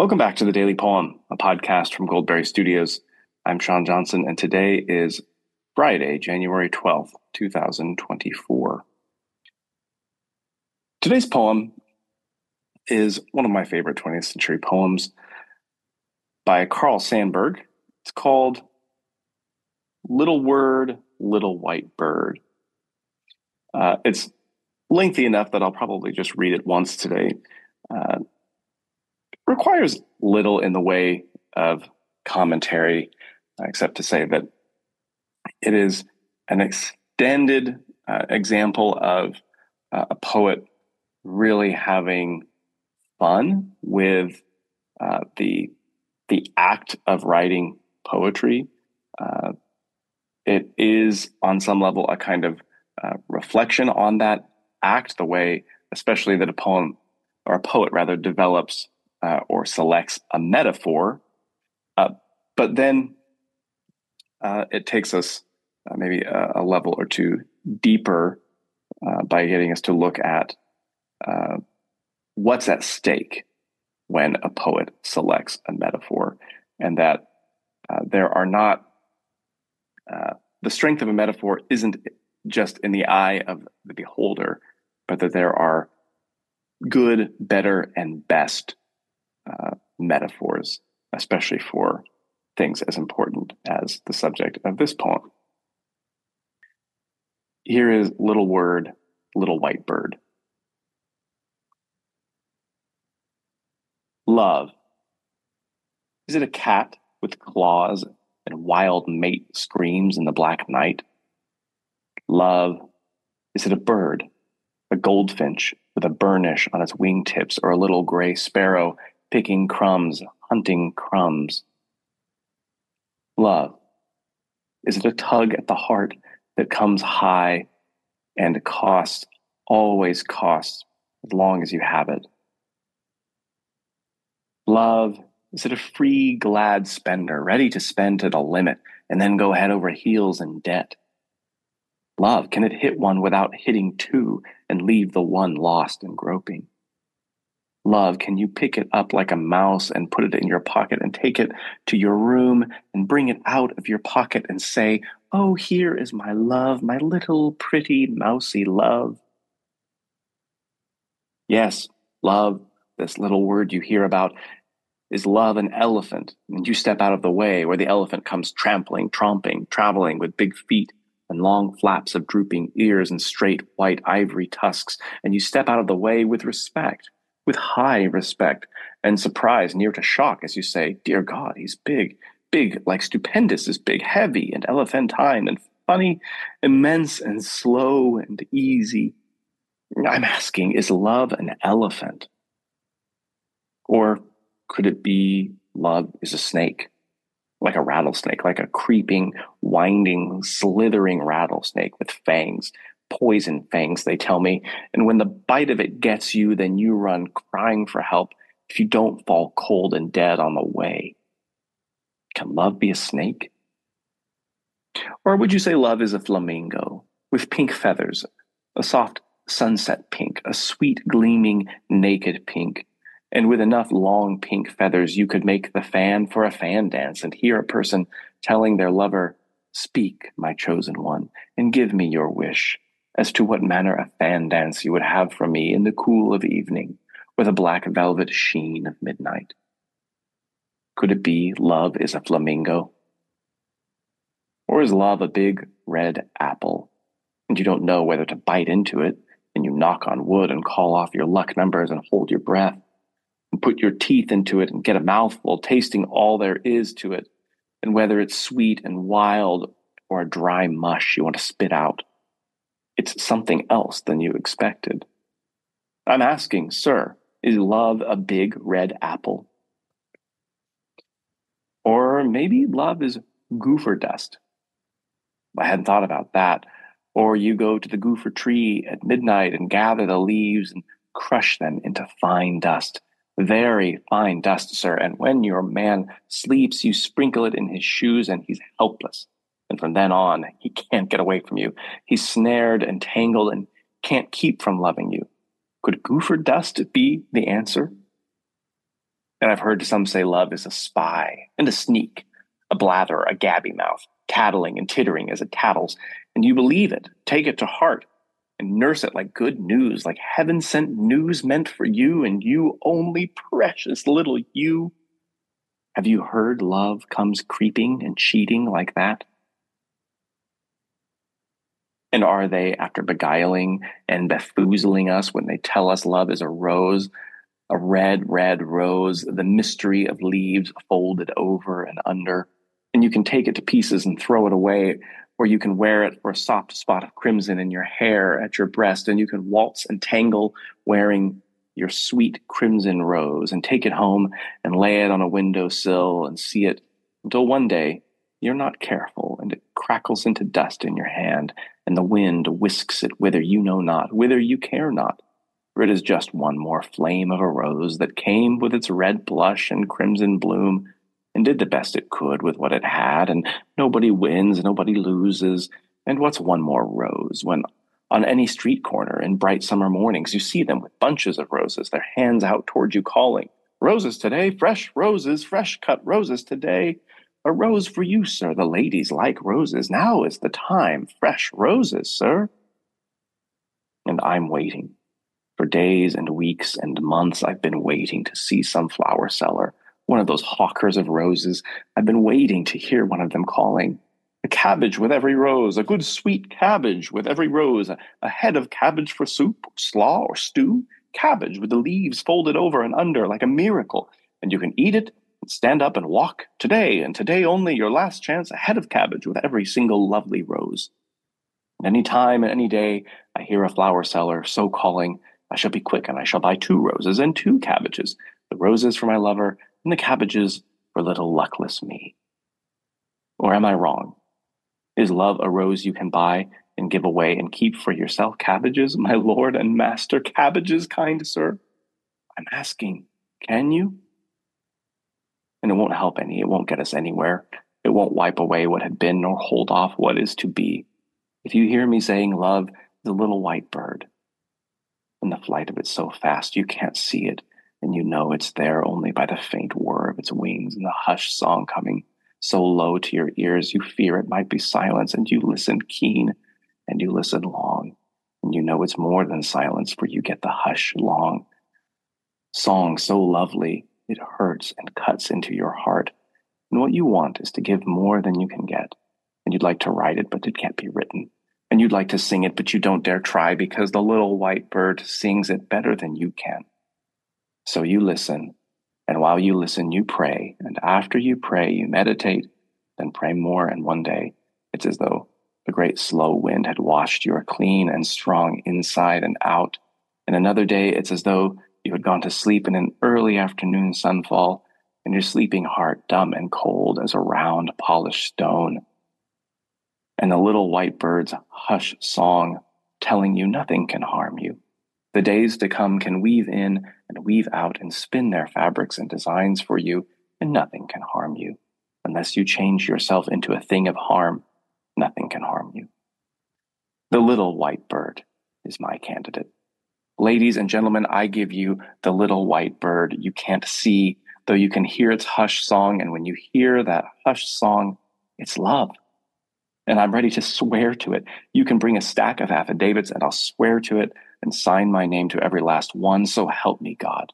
Welcome back to the Daily Poem, a podcast from Goldberry Studios. I'm Sean Johnson, and today is Friday, January 12th, 2024. Today's poem is one of my favorite 20th century poems by Carl Sandburg. It's called Little Word, Little White Bird. Uh, it's lengthy enough that I'll probably just read it once today. Uh, requires little in the way of commentary, except to say that it is an extended uh, example of uh, a poet really having fun with uh, the the act of writing poetry. Uh, it is, on some level, a kind of uh, reflection on that act, the way, especially that a poem or a poet rather develops uh, or selects a metaphor, uh, but then uh, it takes us uh, maybe a, a, level or two deeper uh, by getting us to look at uh, what's at stake when a poet selects a metaphor, and that there are not the strength of a metaphor isn't just in the eye of the beholder, but that there are good, better, and best uh, metaphors, especially for things as important as the subject of this poem. Here is Little Word, Little White Bird. Love. Is it a cat with claws and wild mate screams in the black night? Love. Is it a bird, a goldfinch with a burnish on its wingtips, or a little gray sparrow picking crumbs, hunting crumbs. Love. Is it a tug at the heart that comes high and costs, always costs, as long as you have it? Love. Is it a free, glad spender, ready to spend to the limit and then go head over heels in debt? Love, can it hit one without hitting two and leave the one lost and groping? Love, can you pick it up like a mouse and put it in your pocket and take it to your room and bring it out of your pocket and say, Oh, here is my love, my little pretty mousy love? Yes, love, this little word you hear about, is love an elephant, and you step out of the way where the elephant comes trampling, tromping, traveling with big feet and long flaps of drooping ears and straight white ivory tusks, and you step out of the way with respect with high respect and surprise, near to shock, as you say, Dear God, he's big, big, like stupendous is big, heavy and elephantine and funny, immense and slow and easy. I'm asking, is love an elephant? Or could it be love is a snake? Like a rattlesnake, like a creeping, winding, slithering rattlesnake with fangs poison fangs, they tell me. And when the bite of it gets you, then you run crying for help if you don't fall cold and dead on the way. Can love be a snake? Or would you say love is a flamingo with pink feathers, a soft sunset pink, a sweet, gleaming, naked pink? And with enough long pink feathers, you could make the fan for a fan dance and hear a person telling their lover, Speak, my chosen one, and give me your wish as to what manner of fan dance you would have for me in the cool of evening, with a black velvet sheen of midnight. Could it be love is a flamingo? Or is love a big red apple, and you don't know whether to bite into it, and you knock on wood and call off your luck numbers and hold your breath, and put your teeth into it and get a mouthful, tasting all there is to it, and whether it's sweet and wild or a dry mush you want to spit out? It's something else than you expected. I'm asking, sir, is love a big red apple? Or maybe love is gopher dust. I hadn't thought about that. Or you go to the gopher tree at midnight and gather the leaves and crush them into fine dust. Very fine dust, sir. And when your man sleeps, you sprinkle it in his shoes and he's helpless. And from then on, he can't get away from you. He's snared and tangled and can't keep from loving you. Could gopher dust be the answer? And I've heard some say love is a spy and a sneak, a blather, a gabby mouth, tattling and tittering as it tattles. And you believe it, take it to heart, and nurse it like good news, like heaven sent news meant for you and you only, precious little you. Have you heard love comes creeping and cheating like that? And are they, after beguiling and befoozling us when they tell us love is a rose, a red, red rose, the mystery of leaves folded over and under? And you can take it to pieces and throw it away, or you can wear it for a soft spot of crimson in your hair at your breast, and you can waltz and tangle wearing your sweet crimson rose and take it home and lay it on a windowsill and see it until one day you're not careful and it crackles into dust in your hand and the wind whisks it whither you know not, whither you care not. For it is just one more flame of a rose that came with its red blush and crimson bloom and did the best it could with what it had, and nobody wins, nobody loses. And what's one more rose when on any street corner in bright summer mornings you see them with bunches of roses, their hands out toward you calling, Roses today, fresh roses, fresh cut roses today. A rose for you, sir. The ladies like roses. Now is the time. Fresh roses, sir. And I'm waiting. For days and weeks and months, I've been waiting to see some flower seller, one of those hawkers of roses. I've been waiting to hear one of them calling, A cabbage with every rose, a good sweet cabbage with every rose, a, head of cabbage for soup, slaw, or stew, cabbage with the leaves folded over and under like a miracle, and you can eat it Stand up and walk today, and today only your last chance ahead of cabbage with every single lovely rose. Any time and any day I hear a flower seller so calling, I shall be quick and I shall buy two roses and two cabbages, the roses for my lover and the cabbages for little luckless me. Or am I wrong? Is love a rose you can buy and give away and keep for yourself cabbages, my lord and master cabbages, kind sir? I'm asking, can you? And it won't help any. It won't get us anywhere. It won't wipe away what had been nor hold off what is to be. If you hear me saying love is a little white bird, and the flight of it so fast you can't see it, and you know it's there only by the faint whir of its wings and the hushed song coming so low to your ears you fear it might be silence, and you listen keen and you listen long, and you know it's more than silence, for you get the hush long song so lovely it hurts and cuts into your heart. And what you want is to give more than you can get. And you'd like to write it, but it can't be written. And you'd like to sing it, but you don't dare try because the little white bird sings it better than you can. So you listen. And while you listen, you pray. And after you pray, you meditate, then pray more. And one day, it's as though the great slow wind had washed your clean and strong inside and out. And another day, it's as though you had gone to sleep in an early afternoon sunfall, and your sleeping heart dumb and cold as a round, polished stone. And the little white bird's hush song telling you nothing can harm you. The days to come can weave in and weave out and spin their fabrics and designs for you, and nothing can harm you. Unless you change yourself into a thing of harm, nothing can harm you. The little white bird is my candidate. Ladies and gentlemen, I give you the little white bird you can't see, though you can hear its hush song. And when you hear that hush song, it's love. And I'm ready to swear to it. You can bring a stack of affidavits and I'll swear to it and sign my name to every last one. So help me God.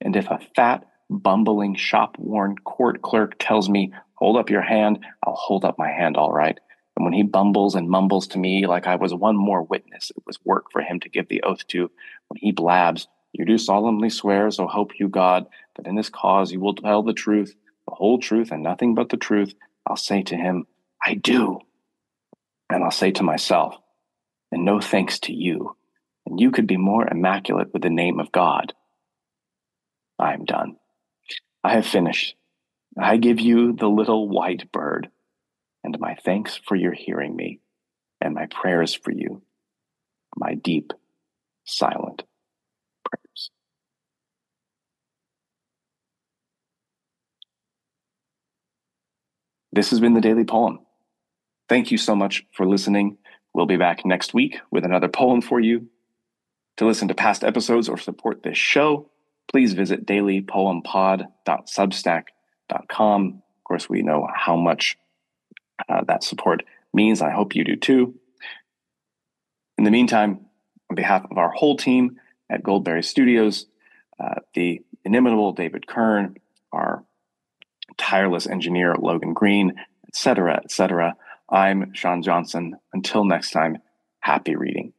And if a fat, bumbling, shop worn court clerk tells me, hold up your hand, I'll hold up my hand all right. And when he bumbles and mumbles to me like I was one more witness, it was work for him to give the oath to. When he blabs, you do solemnly swear, so help you God, that in this cause you will tell the truth, the whole truth, and nothing but the truth. I'll say to him, I do. And I'll say to myself, and no thanks to you. And you could be more immaculate with the name of God. I am done. I have finished. I give you the little white bird and my thanks for your hearing me, and my prayers for you, my deep, silent prayers. This has been the Daily Poem. Thank you so much for listening. We'll be back next week with another poem for you. To listen to past episodes or support this show, please visit dailypoempod.substack.com. Of course, we know how much uh, that support means. I hope you do too. In the meantime, on behalf of our whole team at Goldberry Studios, uh, the inimitable David Kern, our tireless engineer Logan Green, etc., etc. I'm Sean Johnson. Until next time, happy reading.